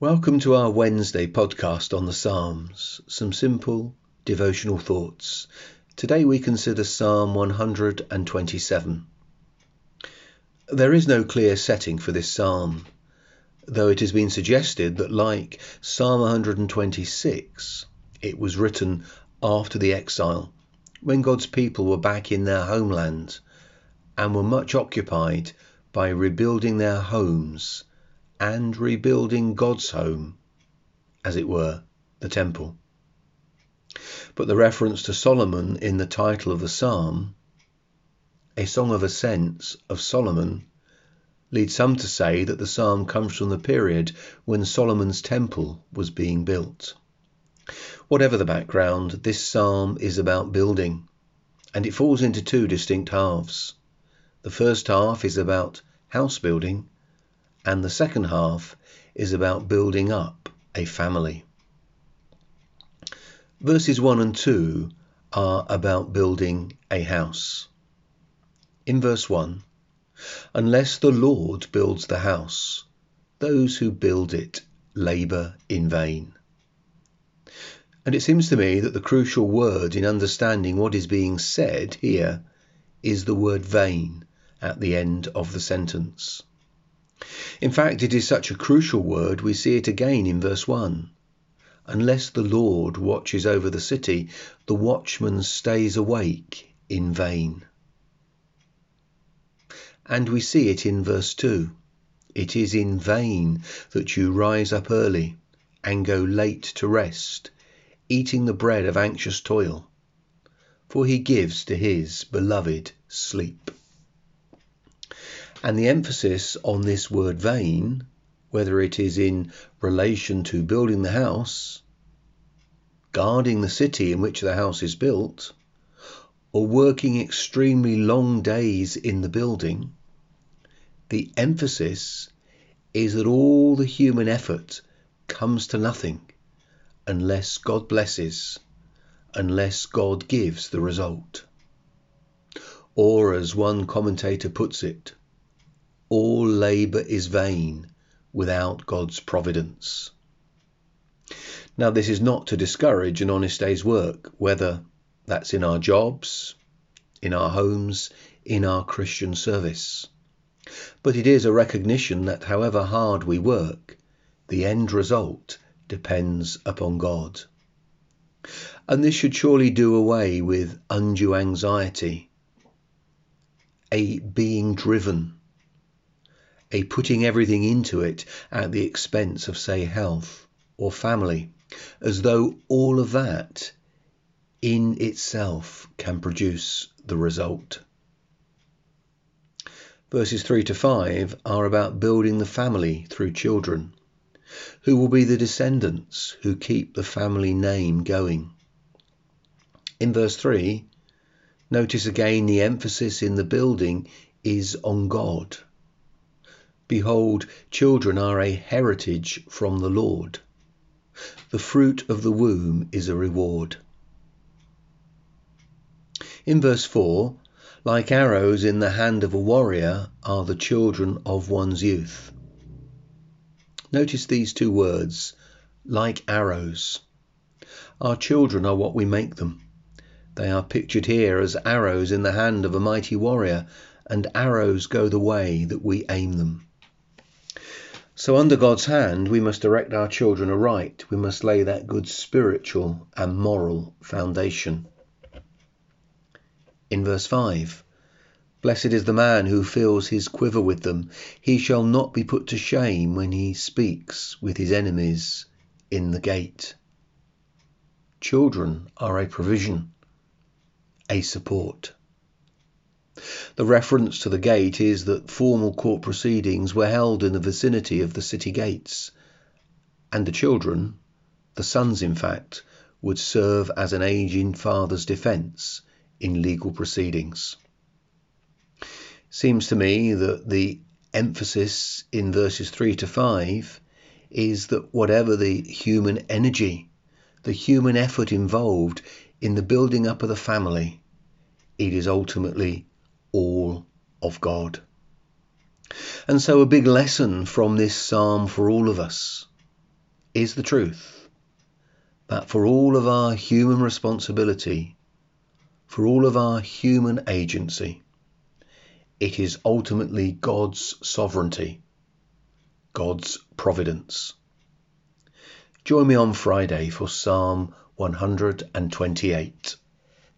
Welcome to our Wednesday podcast on the Psalms, some simple devotional thoughts. Today we consider Psalm 127. There is no clear setting for this psalm, though it has been suggested that, like Psalm 126, it was written after the exile, when God's people were back in their homeland and were much occupied by rebuilding their homes and rebuilding God's home, as it were, the temple. But the reference to Solomon in the title of the psalm, a song of ascents of Solomon, leads some to say that the psalm comes from the period when Solomon's temple was being built. Whatever the background, this psalm is about building, and it falls into two distinct halves. The first half is about house building, and the second half is about building up a family. Verses 1 and 2 are about building a house. In verse 1, unless the Lord builds the house, those who build it labour in vain. And it seems to me that the crucial word in understanding what is being said here is the word vain at the end of the sentence. In fact, it is such a crucial word, we see it again in verse 1. Unless the Lord watches over the city, the watchman stays awake in vain. And we see it in verse 2. It is in vain that you rise up early and go late to rest, eating the bread of anxious toil, for he gives to his beloved sleep. And the emphasis on this word vain, whether it is in relation to building the house, guarding the city in which the house is built, or working extremely long days in the building, the emphasis is that all the human effort comes to nothing unless God blesses, unless God gives the result. Or, as one commentator puts it, all labour is vain without God's providence. Now, this is not to discourage an honest day's work, whether that's in our jobs, in our homes, in our Christian service. But it is a recognition that however hard we work, the end result depends upon God. And this should surely do away with undue anxiety, a being driven a putting everything into it at the expense of, say, health or family, as though all of that in itself can produce the result. Verses 3 to 5 are about building the family through children, who will be the descendants who keep the family name going. In verse 3, notice again the emphasis in the building is on God Behold, children are a heritage from the Lord. The fruit of the womb is a reward. In verse 4, like arrows in the hand of a warrior are the children of one's youth. Notice these two words, like arrows. Our children are what we make them. They are pictured here as arrows in the hand of a mighty warrior, and arrows go the way that we aim them. So, under God's hand, we must direct our children aright. We must lay that good spiritual and moral foundation. In verse 5, Blessed is the man who fills his quiver with them. He shall not be put to shame when he speaks with his enemies in the gate. Children are a provision, a support. The reference to the gate is that formal court proceedings were held in the vicinity of the city gates, and the children, the sons in fact, would serve as an aging father's defence in legal proceedings. Seems to me that the emphasis in verses 3 to 5 is that whatever the human energy, the human effort involved in the building up of the family, it is ultimately of God. And so, a big lesson from this psalm for all of us is the truth that for all of our human responsibility, for all of our human agency, it is ultimately God's sovereignty, God's providence. Join me on Friday for Psalm 128.